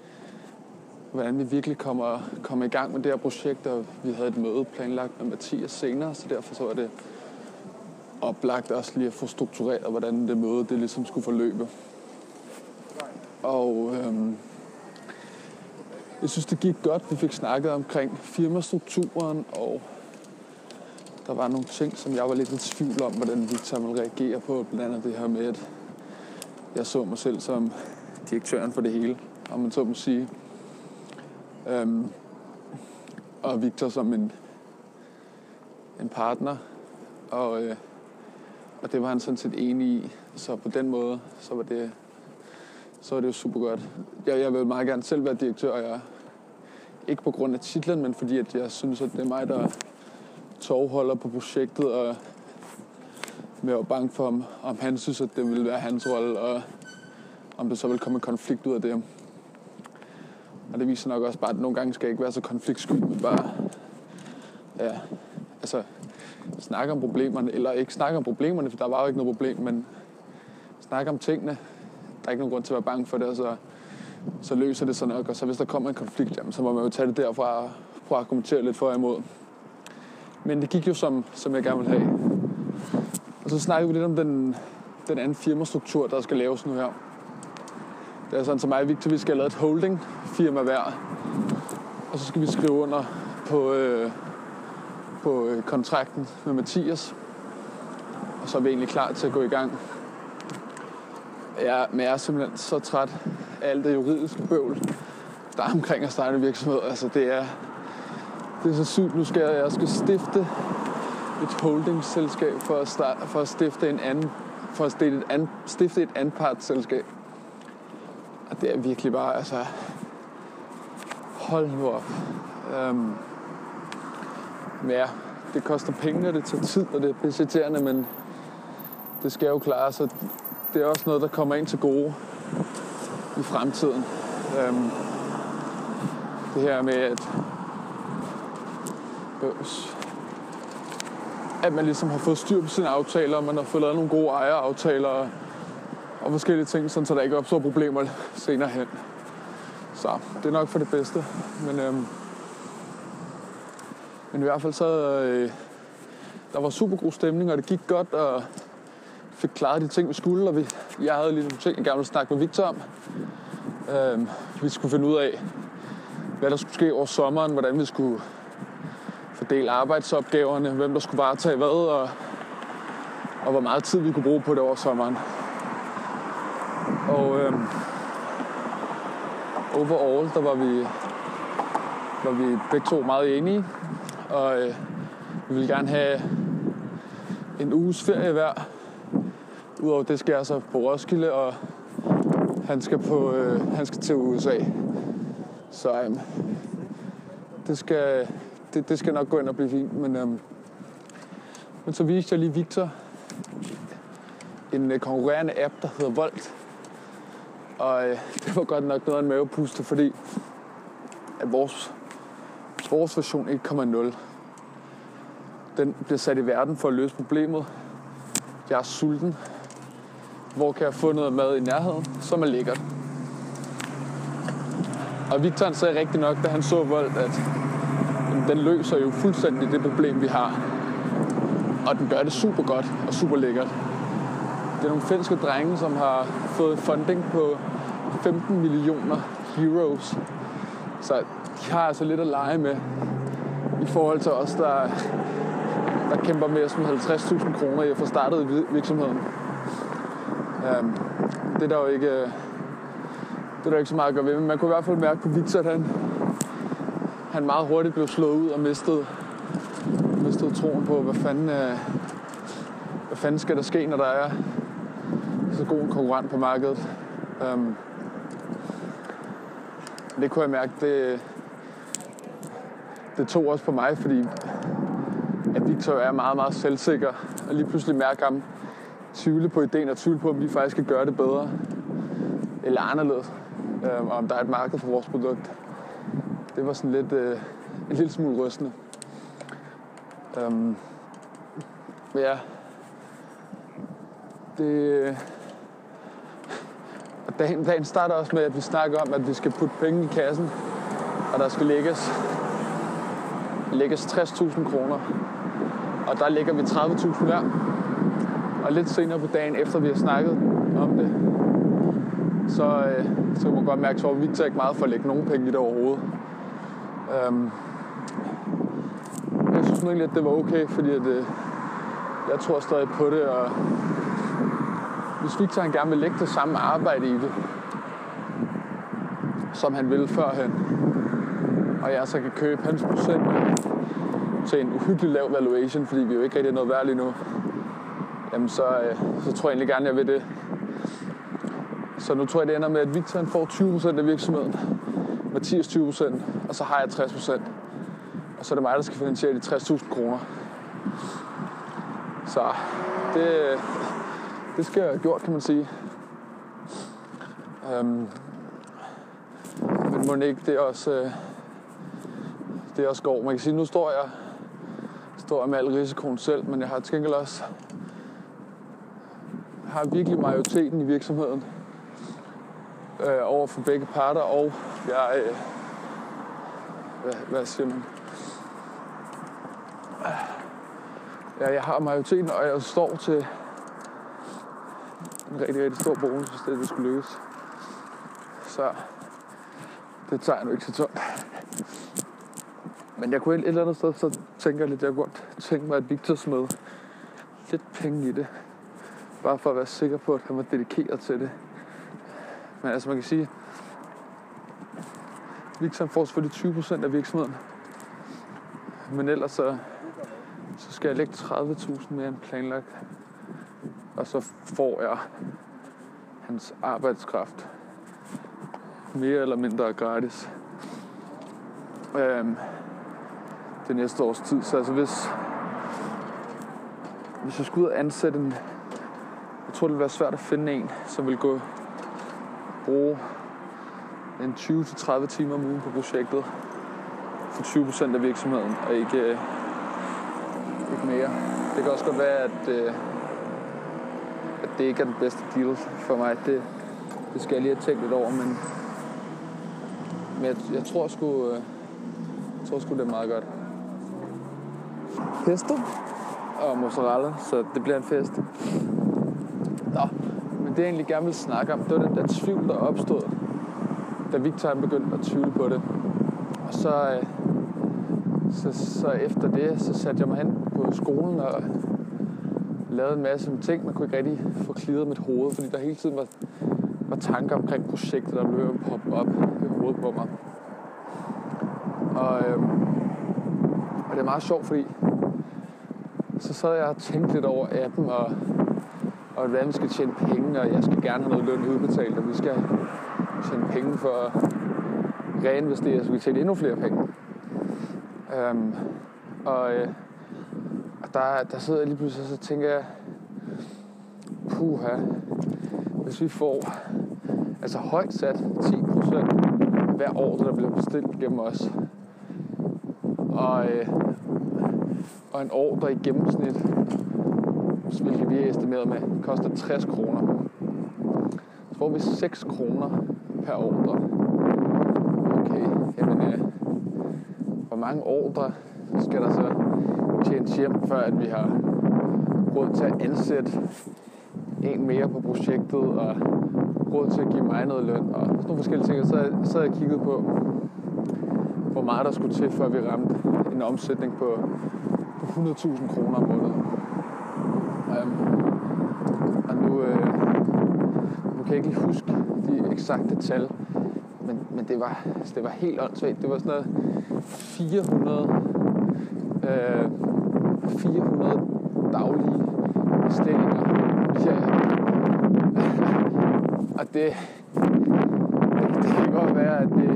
hvordan vi virkelig kommer, kommer i gang med det her projekt, og vi havde et møde planlagt med Mathias senere, så derfor så var det oplagt også lige at få struktureret, hvordan det møde det ligesom skulle forløbe. Og øhm, jeg synes, det gik godt. Vi fik snakket omkring firmastrukturen, og der var nogle ting, som jeg var lidt i tvivl om, hvordan Victor ville reagere på. Blandt andet det her med, at jeg så mig selv som direktøren for det hele, om man så må sige. Øhm, og Victor som en, en partner. Og, øh, og det var han sådan set enig i. Så på den måde, så var det, så er det jo super godt. Jeg, jeg vil meget gerne selv være direktør, og jeg, ikke på grund af titlen, men fordi at jeg synes, at det er mig, der tovholder på projektet, og med at bange for, om, om han synes, at det ville være hans rolle, og om der så vil komme en konflikt ud af det. Og det viser nok også bare, at nogle gange skal jeg ikke være så konfliktsky, men bare ja, altså, snakke om problemerne, eller ikke snakke om problemerne, for der var jo ikke noget problem, men snakke om tingene. Der er ikke nogen grund til at være bange for det, og så, så løser det sig nok. Og så hvis der kommer en konflikt, jamen, så må man jo tage det derfra og prøve at argumentere lidt for og imod. Men det gik jo som, som jeg gerne ville have. Og så snakkede vi lidt om den, den anden firmastruktur, der skal laves nu her. Det er sådan, som mig og Victor, vi skal have lavet et holding firma hver. Og så skal vi skrive under på, øh, på øh, kontrakten med Mathias. Og så er vi egentlig klar til at gå i gang. Ja, men jeg er simpelthen så træt af alt det juridiske bøvl, der er omkring at starte en virksomhed. Altså det er, det er så sygt. Nu skal jeg, jeg skal stifte et holdingselskab for at, start, for at stifte en anden for at stifte et, an, stifte et anpartsselskab. Og det er virkelig bare, altså... Hold nu op. Øhm, men ja, det koster penge, og det tager tid, og det er budgetterende, men det skal jo klare, så det er også noget, der kommer ind til gode i fremtiden. Øhm, det her med, at at man ligesom har fået styr på sine aftaler, og man har fået lavet nogle gode ejeraftaler og, og forskellige ting, sådan, så der ikke opstår problemer senere hen. Så det er nok for det bedste. Men, øhm, men i hvert fald så, øh, der var super god stemning, og det gik godt, og fik klaret de ting, vi skulle, og vi, jeg havde lige nogle ting, jeg gerne ville snakke med Victor om. Øhm, vi skulle finde ud af, hvad der skulle ske over sommeren, hvordan vi skulle fordele arbejdsopgaverne, hvem der skulle varetage hvad, og, og hvor meget tid vi kunne bruge på det over sommeren. Og øhm, overall, der var vi, var vi begge to meget enige, og øh, vi ville gerne have en uges ferie hver. Udover det skal jeg så på Roskilde, og han skal, på, øh, han skal til USA. Så øhm, det, skal, det, det skal nok gå ind og blive fint. Men, øhm, men så viste jeg lige Victor en øh, konkurrerende app, der hedder Volt. Og øh, det var godt nok noget af en mavepuste, fordi at vores, vores version 1.0, den bliver sat i verden for at løse problemet. Jeg er sulten. Hvor kan jeg få noget mad i nærheden, som er lækkert? Og Victor sagde rigtig nok, da han så Volt, at jamen, den løser jo fuldstændig det problem, vi har. Og den gør det super godt og super lækkert. Det er nogle finske drenge, som har fået funding på 15 millioner heroes. Så de har altså lidt at lege med i forhold til os, der, der kæmper med os med 50.000 kroner i at få startet virksomheden. Øhm, det er der jo ikke, øh, det er der ikke så meget at gøre ved, men man kunne i hvert fald mærke på Victor, at han, han meget hurtigt blev slået ud og mistede, mistede troen på, hvad fanden, uh, hvad fanden skal der ske, når der er så god en konkurrent på markedet. Um, det kunne jeg mærke, det, det tog også på mig, fordi at Victor er meget, meget selvsikker, og lige pludselig mærke ham tvivle på ideen og tvivle på, om vi faktisk kan gøre det bedre eller anderledes, øh, og om der er et marked for vores produkt. Det var sådan lidt øh, en lille smule rystende. Um, ja, det, og dagen, dagen starter også med, at vi snakker om, at vi skal putte penge i kassen, og der skal lægges, lægges 60.000 kroner. Og der lægger vi 30.000 hver. Og lidt senere på dagen, efter vi har snakket om det, så, øh, så kan man godt mærke, at Victor ikke meget for at lægge nogen penge i det overhovedet. Øhm, jeg synes nu egentlig, at det var okay, fordi at, øh, jeg tror stadig på det, og hvis Victor han gerne vil lægge det samme arbejde i det, som han ville førhen, og jeg så kan købe hans procent til en uhyggelig lav valuation, fordi vi jo ikke rigtig er noget værd lige nu, jamen så, øh, så tror jeg egentlig gerne, at jeg vil det. Så nu tror jeg, det ender med, at Victor får 20% af virksomheden, Mathias 20%, og så har jeg 60%. Og så er det mig, der skal finansiere de 60.000 kroner. Så det, det skal jeg have gjort, kan man sige. Øhm, men må ikke, det er også, øh, det er også går. Man kan sige, nu står jeg, står jeg med al risikoen selv, men jeg har til gengæld også har virkelig majoriteten i virksomheden øh, over for begge parter, og jeg, øh, hvad, hvad siger man? Ja, jeg har majoriteten, og jeg står til en rigtig, rigtig stor bonus, hvis det, det skulle lykkes. Så det tager jeg nu ikke så tungt. Men jeg kunne et eller andet sted, så tænker jeg lidt, jeg kunne godt tænke mig, at Victor smed lidt penge i det. Bare for at være sikker på, at han var dedikeret til det. Men altså man kan sige, Victor får selvfølgelig 20% af virksomheden. Men ellers så, så skal jeg lægge 30.000 mere end planlagt. Og så får jeg hans arbejdskraft mere eller mindre gratis. Øhm, det næste års tid. Så altså hvis, hvis jeg skulle ud og ansætte en... Jeg tror, det ville være svært at finde en, som vil gå bruge en 20-30 timer om ugen på projektet for 20% af virksomheden, og ikke, øh, ikke mere. Det kan også godt være, at, øh, at det ikke er den bedste deal for mig. Det, det skal jeg lige have tænkt lidt over, men, men jeg, jeg tror sgu, øh, jeg tror sgu, det er meget godt. Pesto og mozzarella, så det bliver en fest. Nå, men det jeg egentlig gerne vil snakke om, det var den der tvivl, der opstod, da Victor han begyndte at tvivle på det. Og så, øh, så, så efter det, så satte jeg mig hen på skolen og lavede en masse ting, man kunne ikke rigtig få klidret mit hoved, fordi der hele tiden var, var tanker omkring projektet, der blev poppet op i hovedet på mig. Og, øh, og det er meget sjovt, fordi så sad jeg og tænkte lidt over appen, og, og hvordan vi skal tjene penge, og jeg skal gerne have noget løn udbetalt, og vi skal tjene penge for at reinvestere, så vi tjene endnu flere penge. Øhm, og, øh, og der, der sidder jeg lige pludselig, og så tænker jeg, puha, hvis vi får altså højt sat 10% hver år, der bliver bestilt gennem os, og, øh, og en ordre i gennemsnit, hvilket vi er estimeret med, koster 60 kroner. Så får vi 6 kroner per ordre. Okay, jamen øh, hvor mange ordre skal der så tjenes hjem, før at vi har råd til at ansætte en mere på projektet, og råd til at give mig noget løn, og sådan nogle forskellige ting. Så, så havde jeg kigget på, hvor meget der skulle til, før vi ramte en omsætning på, på 100.000 kroner om måneden. Øhm, og nu, øh, nu kan jeg ikke lige huske de eksakte tal, men, men det, var, altså, det var helt åndssvagt. Det var sådan noget 400, øh, 400 daglige bestillinger. Ja. og det, det, kan godt være, at det,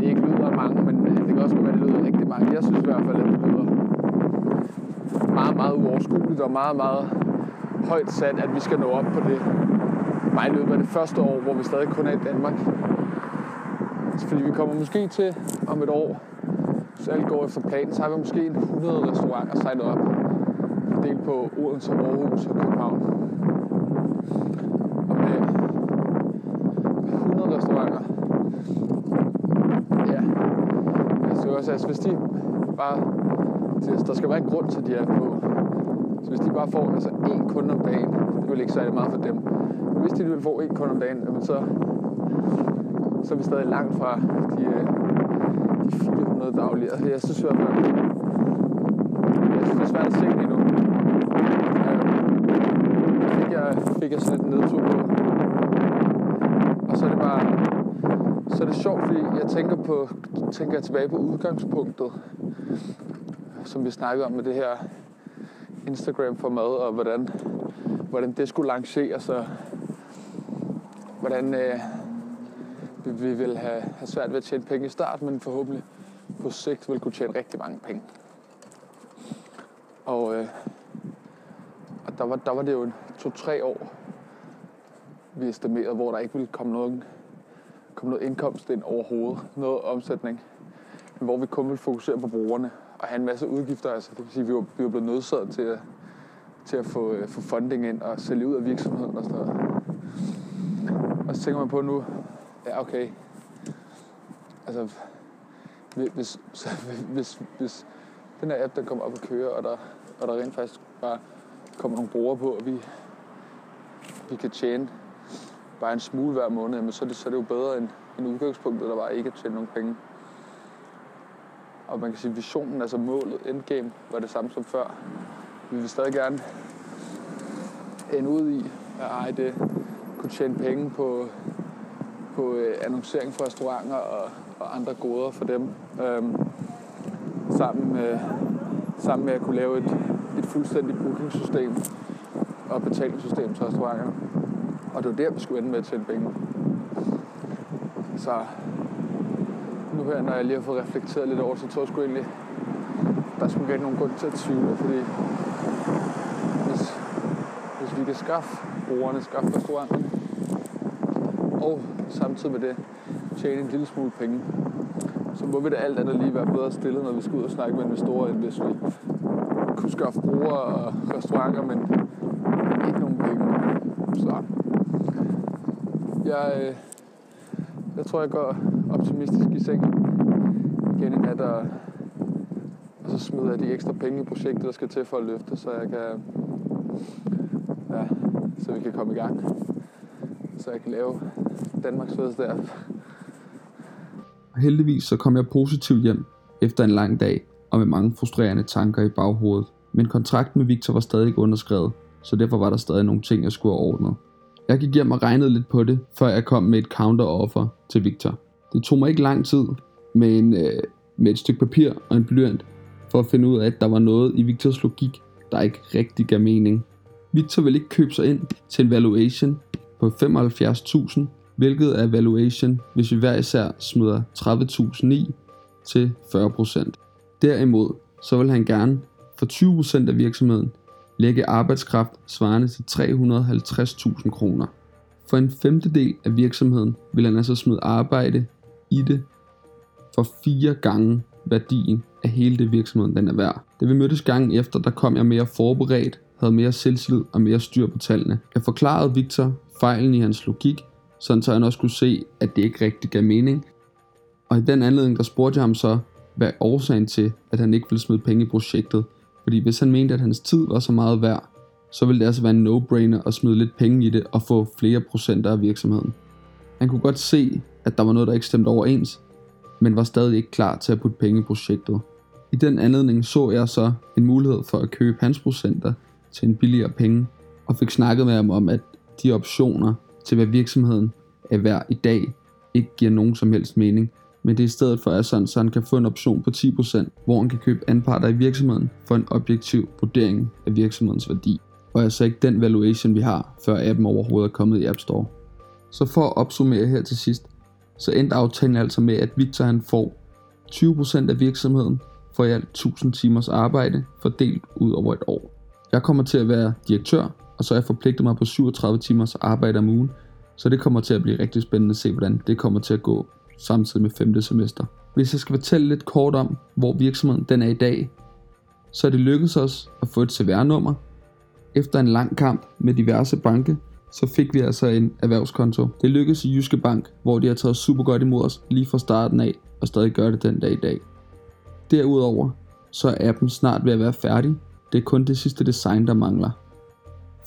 det ikke lyder af mange, men det kan også godt være, at det lyder rigtig mange. Jeg synes i hvert fald, at det meget, meget uoverskueligt og meget, meget højt sat, at vi skal nå op på det. Bare i af det første år, hvor vi stadig kun er i Danmark. Fordi vi kommer måske til om et år, hvis alt går efter planen, så har vi måske 100 restauranter sejlet op. Delt på Odense, Aarhus og København. Og med 100 restauranter, ja, altså, også, altså hvis de bare, altså, der skal være en grund til, at de er på. Så hvis de bare får altså én kunde om dagen, det vil ikke særlig meget for dem. Men hvis de vil få én kunde om dagen, jamen så, så er vi stadig langt fra de, øh, de 400 daglige. Altså, jeg synes i hvert fald, jeg synes, det er svært at se lige nu. Fik jeg, fik jeg sådan lidt nedtur på. Og så er det bare, så er det sjovt, fordi jeg tænker, på, tænker jeg tilbage på udgangspunktet, som vi snakkede om med det her Instagram for mad, og hvordan, hvordan det skulle lanceres, og hvordan øh, vi, vi vil have, have svært ved at tjene penge i start, men forhåbentlig på sigt vil kunne tjene rigtig mange penge. Og, øh, og der, var, der var det jo to-tre år, vi estimerede, hvor der ikke ville komme noget, komme noget indkomst ind overhovedet, noget omsætning, men hvor vi kun ville fokusere på brugerne og have en masse udgifter. Altså, det vil sige, at vi var, vi var blevet nødsaget til at, til at få, øh, få funding ind og sælge ud af virksomheden og sådan noget. Og så tænker man på nu, ja okay, altså hvis, så, hvis, hvis den her app den kommer op og kører, og der, og der rent faktisk bare kommer nogle brugere på, og vi, vi kan tjene bare en smule hver måned, men så, er det, så er det jo bedre end, end udgangspunktet, der var ikke at tjene nogen penge. Og man kan sige, at visionen, altså målet, endgame, var det samme som før. Vi vil stadig gerne ende ud i at eje det kunne tjene penge på, på øh, annoncering for restauranter og, og andre goder for dem. Øhm, sammen, med, sammen med at kunne lave et, et fuldstændigt bookingsystem og betalingssystem til restauranterne. Og det var der, vi skulle ende med at tjene penge. Så her, når jeg lige har fået reflekteret lidt over, så tror jeg sgu egentlig, der skulle ikke nogen grund til at tvivle, fordi vi kan skaffe brugerne, skaffe restauranten, og samtidig med det tjene en lille smule penge. Så må vi da alt andet lige være bedre stillet, når vi skal ud og snakke med investorer, end hvis vi kunne skaffe brugere og restauranter, men ikke nogen penge. Så jeg, øh, jeg tror, jeg går optimistisk i seng igen i nat, og, og så smider jeg de ekstra penge i projektet, der skal til for at løfte, så jeg kan, ja, så vi kan komme i gang. Så jeg kan lave Danmarks fedeste app. Heldigvis så kom jeg positivt hjem efter en lang dag og med mange frustrerende tanker i baghovedet. Men kontrakten med Victor var stadig ikke underskrevet, så derfor var der stadig nogle ting, jeg skulle have ordnet. Jeg gik hjem og regnede lidt på det, før jeg kom med et counter-offer til Victor. Det tog mig ikke lang tid med, en, øh, med et stykke papir og en blyant for at finde ud af, at der var noget i Victors logik, der ikke rigtig gav mening. Victor vil ikke købe sig ind til en valuation på 75.000, hvilket er valuation, hvis vi hver især smider 30.000 i til 40%. Derimod så vil han gerne for 20% af virksomheden lægge arbejdskraft svarende til 350.000 kroner. For en femtedel af virksomheden vil han altså smide arbejde i det for fire gange værdien af hele det virksomheden den er værd. Da vi mødtes gangen efter, der kom jeg mere forberedt, havde mere selvtillid og mere styr på tallene. Jeg forklarede Victor fejlen i hans logik, sådan så han også kunne se, at det ikke rigtig gav mening. Og i den anledning, der spurgte jeg ham så, hvad årsagen til, at han ikke ville smide penge i projektet. Fordi hvis han mente, at hans tid var så meget værd, så ville det altså være en no-brainer at smide lidt penge i det og få flere procenter af virksomheden. Han kunne godt se, at der var noget, der ikke stemte overens, men var stadig ikke klar til at putte penge i projektet. I den anledning så jeg så en mulighed for at købe hans procenter til en billigere penge, og fik snakket med ham om, at de optioner til hvad virksomheden er værd i dag, ikke giver nogen som helst mening, men det er i stedet for er sådan, så han kan få en option på 10%, hvor han kan købe anparter i virksomheden for en objektiv vurdering af virksomhedens værdi, og altså ikke den valuation vi har, før appen overhovedet er kommet i App Store. Så for at opsummere her til sidst, så endte aftalen altså med, at Victor han får 20% af virksomheden for i alt 1000 timers arbejde fordelt ud over et år. Jeg kommer til at være direktør, og så har jeg forpligtet mig på 37 timers arbejde om ugen, så det kommer til at blive rigtig spændende at se, hvordan det kommer til at gå samtidig med 5. semester. Hvis jeg skal fortælle lidt kort om, hvor virksomheden den er i dag, så er det lykkedes os at få et CVR-nummer. Efter en lang kamp med diverse banke, så fik vi altså en erhvervskonto. Det lykkedes i Jyske Bank, hvor de har taget super godt imod os lige fra starten af, og stadig gør det den dag i dag. Derudover, så er appen snart ved at være færdig. Det er kun det sidste design, der mangler.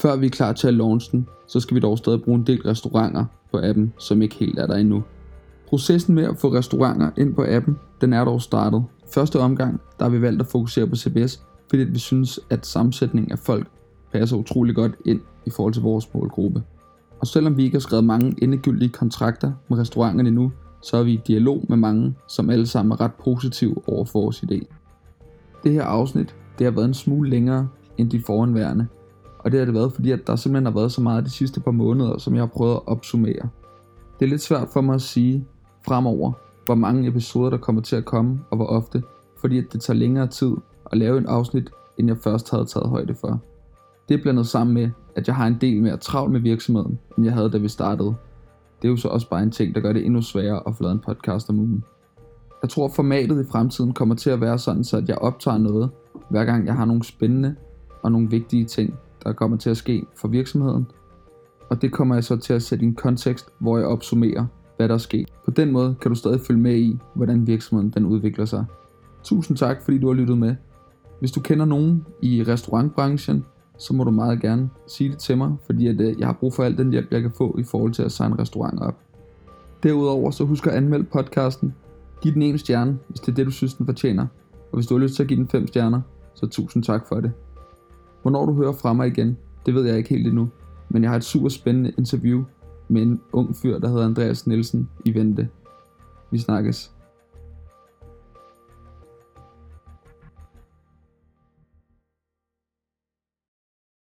Før vi er klar til at launche den, så skal vi dog stadig bruge en del restauranter på appen, som ikke helt er der endnu. Processen med at få restauranter ind på appen, den er dog startet. Første omgang, der har vi valgt at fokusere på CBS, fordi vi synes, at sammensætningen af folk passer utrolig godt ind i forhold til vores målgruppe. Og selvom vi ikke har skrevet mange endegyldige kontrakter med restauranterne endnu, så er vi i dialog med mange, som alle sammen er ret positive over for vores idé. Det her afsnit, det har været en smule længere end de foranværende, og det har det været, fordi at der simpelthen har været så meget de sidste par måneder, som jeg har prøvet at opsummere. Det er lidt svært for mig at sige fremover, hvor mange episoder der kommer til at komme, og hvor ofte, fordi at det tager længere tid at lave en afsnit, end jeg først havde taget højde for. Det er blandet sammen med, at jeg har en del mere travlt med virksomheden, end jeg havde, da vi startede. Det er jo så også bare en ting, der gør det endnu sværere at få lavet en podcast om ugen. Jeg tror, formatet i fremtiden kommer til at være sådan, så at jeg optager noget, hver gang jeg har nogle spændende og nogle vigtige ting, der kommer til at ske for virksomheden. Og det kommer jeg så til at sætte i en kontekst, hvor jeg opsummerer, hvad der er sket. På den måde kan du stadig følge med i, hvordan virksomheden den udvikler sig. Tusind tak, fordi du har lyttet med. Hvis du kender nogen i restaurantbranchen, så må du meget gerne sige det til mig, fordi at, øh, jeg har brug for al den hjælp, jeg kan få i forhold til at signe restauranter op. Derudover så husk at anmelde podcasten. Giv den en stjerne, hvis det er det, du synes, den fortjener. Og hvis du har lyst til at give den fem stjerner, så tusind tak for det. Hvornår du hører fra mig igen, det ved jeg ikke helt endnu. Men jeg har et super spændende interview med en ung fyr, der hedder Andreas Nielsen i vente. Vi snakkes.